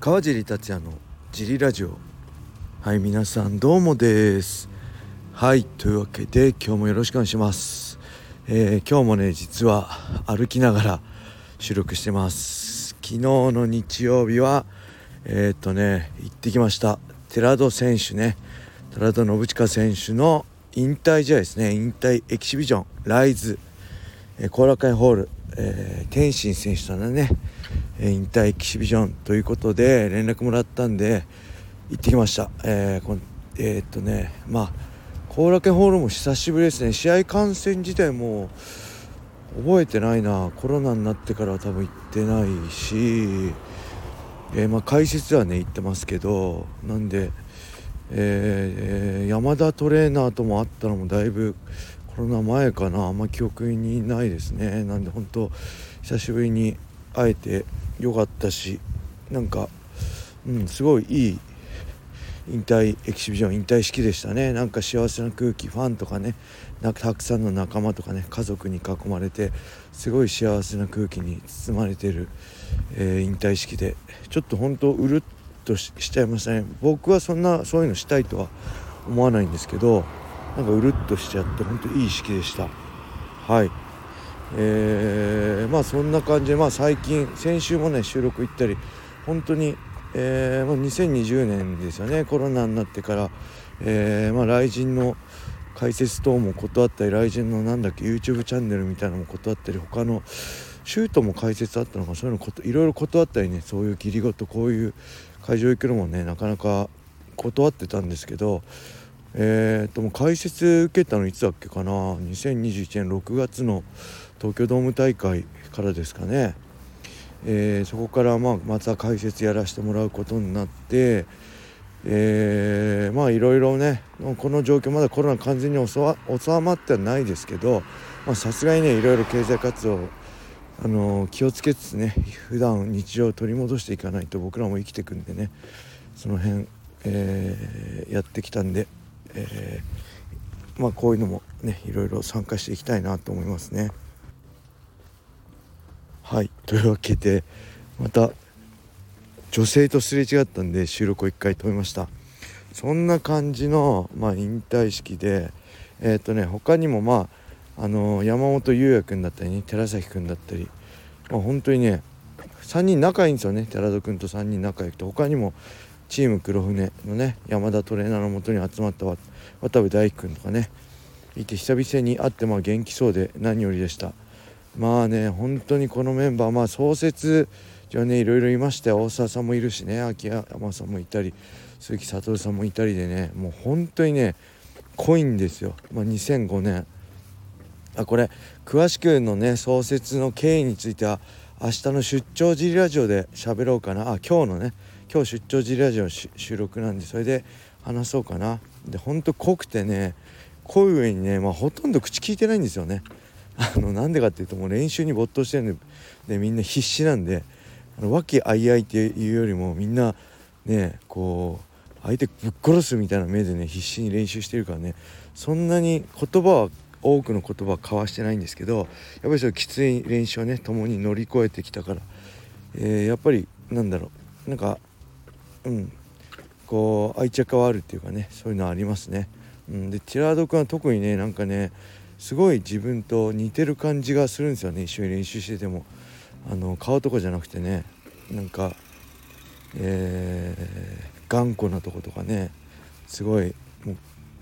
川尻達也のジリラジオ。はい皆さんどうもです。はいというわけで今日もよろしくお願いします、えー今日もね実は歩きながら収録してます。昨日の日曜日はえーっとね行ってきました。寺戸選手ね。寺戸信親選手の引退試合ですね。引退エキシビジョンライズ後楽園ホール、えー天心選手とのね、引退エキシビジョンということで連絡もらったんで行ってきました。えーこえーっとねまあ後楽園ホールも久しぶりですね。試合観戦自体も覚えてないな。コロナになってからは多分行ってないし、えーまあ、解説はね行ってますけどなんで、えーえー山田トレーナーとも会ったのもだいぶコロナ前かな。あんま記憶にないですね。なんで本当久しぶりに会えてよかったしなんか、うん、すごいいい引退エキシビジョン引退式でしたね。なんか幸せな空気ファンとかねなたくさんの仲間とかね家族に囲まれてすごい幸せな空気に包まれてる、えー引退式でちょっと本当うるっとししちゃいましたね。僕はそんなそういうのしたいとは思わないんですけどなんかうるっとしちゃって本当いい式でした。はい。えーまあそんな感じでまあ最近先週もね収録行ったり本当にえーまあ、2020年ですよねコロナになってから、えーまあ、雷神の解説等も断ったり雷神のなんだっけ YouTube チャンネルみたいなのも断ったり他のシュートも解説あったのかそういうのこといろいろ断ったりねそういう義理事こういう会場行くのもねなかなか断ってたんですけどえー、ともう解説受けたのいつだっけかな2021年6月の東京ドーム大会からですかね。えーそこからまあまた解説やらせてもらうことになって、えーまあいろいろねこの状況まだコロナ完全に収まってはないですけどさすがにねいろいろ経済活動あの気をつけつつね普段日常を取り戻していかないと僕らも生きていくんでねその辺、えーやってきたんで、えーまあこういうのもねいろいろ参加していきたいなと思いますね。はい。というわけでまた女性とすれ違ったんで収録を一回止めました。そんな感じの、まあ、引退式でえっ、とね他にもまああの山本優也君だったりね寺崎君だったり、まあ、本当にね3人仲いいんですよね。寺戸君と3人仲良くて他にもチーム黒船のね山田トレーナーのもとに集まった渡部大輝君とかねいて久々に会ってまあ元気そうで何よりでした。まあね本当にこのメンバーまあ創設じゃねいろいろいましたよ大沢さんもいるしね秋山さんもいたり鈴木悟さんもいたりでねもう本当にね濃いんですよ、まあ、2005年あこれ詳しくのね創設の経緯については明日の出張ジリラジオで喋ろうかな。あ今日のね今日出張ジリラジオの収録なんでそれで話そうかな。でほんと濃くてね濃い上にね、まあ、ほとんど口聞いてないんですよね。あのなんでかっていうともう練習に没頭してるんででみんな必死なんで和気あいあいっていうよりもみんなねこう相手ぶっ殺すみたいな目でね必死に練習してるからねそんなに言葉は多くの言葉は交わしてないんですけどやっぱりそういうきつい練習をね共に乗り越えてきたから、えーやっぱりなんだろうなんかうんこう愛着はあるっていうかねそういうのありますね。うん、でティラード君は特にねなんかねすごい自分と似てる感じがするんですよね。一緒に練習してても。あの顔とかじゃなくてね。なんかえー頑固なとことかね。すごいも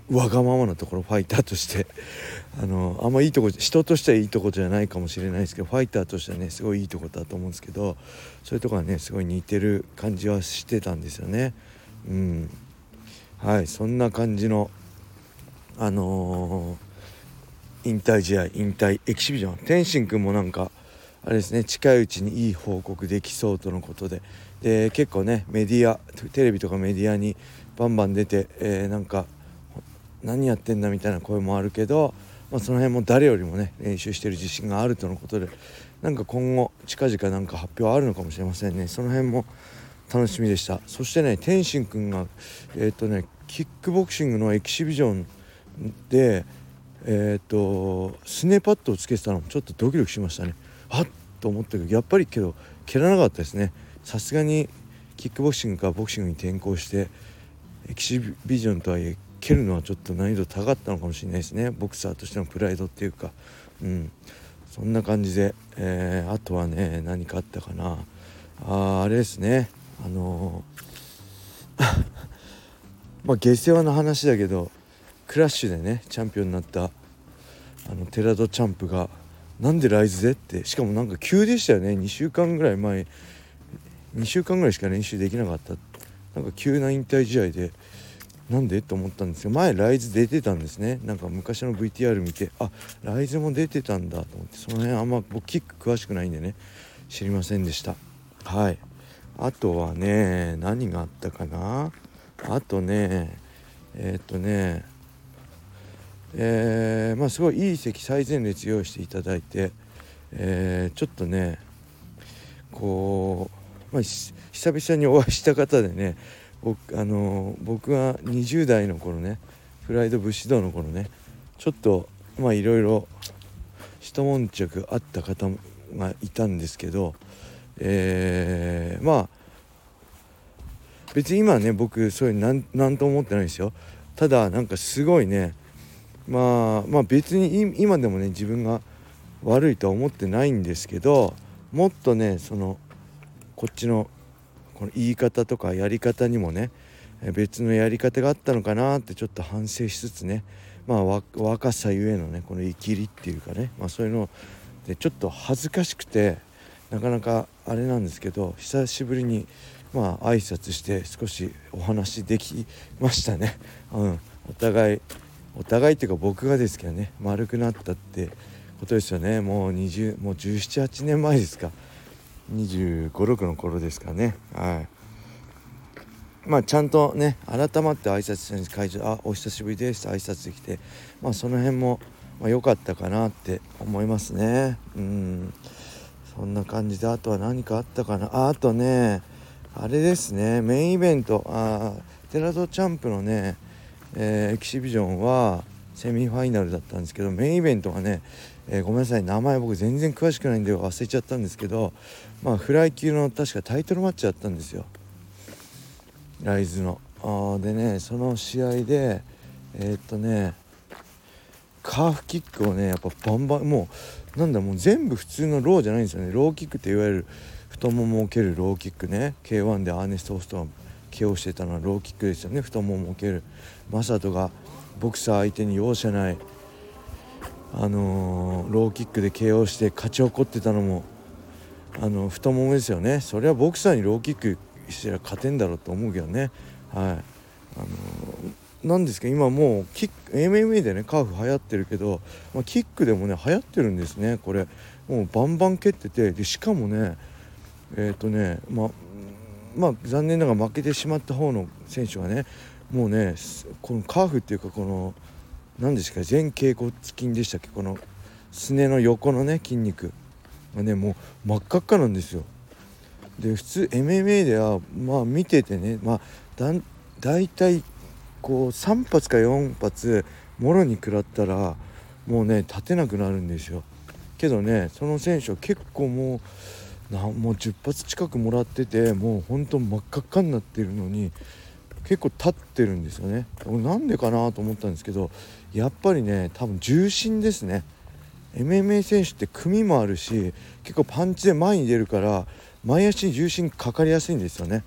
うわがままなところファイターとして。あのあんまいいとこ人としてはいいとこじゃないかもしれないですけどファイターとしてはねすごいいいとこだと思うんですけどそういうとこはねすごい似てる感じはしてたんですよね。うん。はいそんな感じのあのー引退試合引退エキシビジョン天心君もなんかあれですね近いうちにいい報告できそうとのことで。で結構ねメディアテレビとかメディアにバンバン出て、えーなんか何やってんだみたいな声もあるけど、まあ、その辺も誰よりもね練習してる自信があるとのことでなんか今後近々なんか発表あるのかもしれませんね。その辺も楽しみでした。そしてね天心君がえっ、とねキックボクシングのエキシビジョンでえっ、とスネーパッドをつけてたのもちょっとドキドキしましたね。あっと思ったけどやっぱりけど蹴らなかったですね。さすがにキックボクシングかボクシングに転向してエキシビジョンとはいえ蹴るのはちょっと難易度高かったのかもしれないですね。ボクサーとしてのプライドっていうか。うん。そんな感じで、えー、あとはね何かあったかな。ああれですね。あのー、まあ下世話の話だけどクラッシュでねチャンピオンになったあの寺戸チャンプがなんでライズでってしかもなんか急でしたよね。2週間ぐらい前2週間ぐらいしか練習できなかった。なんか急な引退試合でなんでと思ったんですけど前ライズ出てたんですね。なんか昔の VTR 見てあライズも出てたんだと思ってその辺あんま僕キック詳しくないんでね知りませんでした。はい。あとはね何があったかな？あとねえー、っとねえー、まあすごいいい席最前列用意していただいて、えー、ちょっとねこう、まあ、久々にお会いした方でね僕あの僕が20代の頃ねフライド武士道の頃ねちょっとまあいろいろ一悶着あった方がいたんですけど、えー、まあ別に今ね僕そういうなんなんと思ってないですよ。ただなんかすごいねまあまあ別に今でもね自分が悪いとは思ってないんですけどもっとねそのこっちのこの言い方とかやり方にもね別のやり方があったのかなってちょっと反省しつつねまあ若さゆえのねこの生きりっていうかね、まあ、そういうのでちょっと恥ずかしくてなかなかあれなんですけど久しぶりにまあ挨拶して少しお話できましたね。うん、お互いお互いっていうか僕がですけどね丸くなったってことですよね。もう20もう1718年前ですか。2 5 6の頃ですかね。はい。まあちゃんとね改まって挨拶に会場あお久しぶりです挨拶できて。まあその辺もまあ、かったかなって思いますね。うん。そんな感じであとは何かあったかな。ああとねあれですね。メインイベント。あテラドチャンプのねえー、エキシビジョンはセミファイナルだったんですけどメインイベントがね、えー、ごめんなさい名前僕全然詳しくないんで忘れちゃったんですけどまあフライ級の確かタイトルマッチだったんですよ。ライズの。あでねその試合でえー、っとねカーフキックをねやっぱバンバンもうなんだもう全部普通のローじゃないんですよね。ローキックっていわゆる。太ももを蹴るローキックね。K1 でアーネスト・ホストン KO してたのはローキックですよね。太ももを蹴る。マサトがボクサー相手に容赦ない。あのー、ローキックで KO して勝ち誇ってたのもあの太ももですよね。それはボクサーにローキックしたら勝てんだろうと思うけどね。はい。あのー、なんですか今もうキック MMA でねカーフ流行ってるけど、まあ、キックでもね流行ってるんですねこれ。もうバンバン蹴ってて。でしかもねえっ、ー、とねまあまあ残念ながら負けてしまった方の選手はねもうねこのカーフっていうかこの何ですか前脛骨筋でしたっけこのすねの横のね筋肉がねもう真っ赤っかなんですよ。で普通 MMA ではまあ見ててねまあだ大体こう3発か4発もろに食らったらもうね立てなくなるんですよ。けどねその選手は結構もうなもう10発近くもらっててもうほんと真っ赤っかになってるのに結構立ってるんですよね。なんでかなと思ったんですけどやっぱりね多分重心ですね。MMA 選手って組もあるし結構パンチで前に出るから前足に重心かかりやすいんですよね。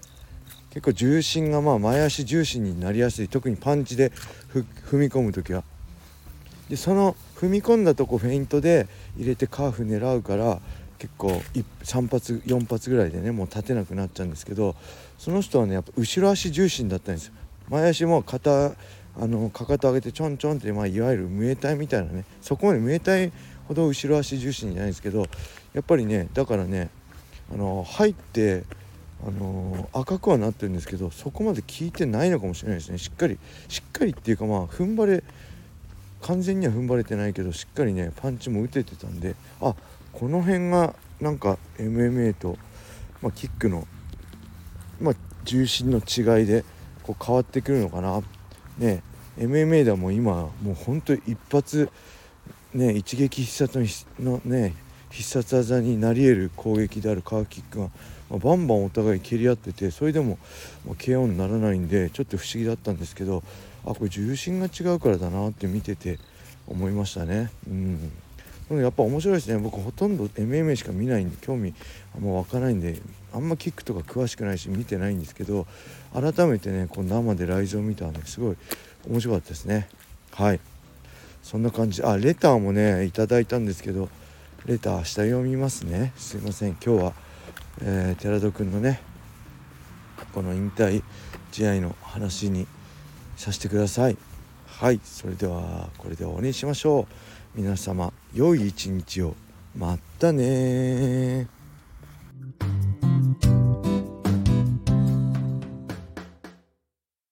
結構重心がまあ前足重心になりやすい。特にパンチで踏み込む時は。でその踏み込んだとこフェイントで入れてカーフ狙うから結構3発4発ぐらいでねもう立てなくなっちゃうんですけどその人はねやっぱ後ろ足重心だったんですよ。前足も肩あのかかと上げてちょんちょんって、まあ、いわゆるムエタイみたいなねそこまでムエタイほど後ろ足重心じゃないですけどやっぱりねだからねあの入ってあの赤くはなってるんですけどそこまで効いてないのかもしれないですね。しっかりしっかりっていうかまあ踏ん張れ完全には踏ん張れてないけどしっかりねパンチも打ててたんであこの辺がなんか MMA と、まあ、キックの、まあ、重心の違いでこう変わってくるのかな。ね MMA ではもう今もうほんと一発ね一撃必殺のね必殺技になり得る攻撃であるカーキックが、まあ、バンバンお互い蹴り合っててそれでも、まあ、KO にならないんでちょっと不思議だったんですけどあこれ重心が違うからだなって見てて思いましたね。うんでもやっぱ面白いですね。僕ほとんど MMA しか見ないんで興味あんま湧かないんであんまキックとか詳しくないし見てないんですけど改めてねこう生でライズを見たらねすごい面白かったですね。はい。そんな感じ。あレターもねいただいたんですけどレター明日読みますね。すいません。今日は、えー、寺戸くんのねこの引退試合の話にさせてください。はい。それではこれで終わりにしましょう。皆様良い一日を。またね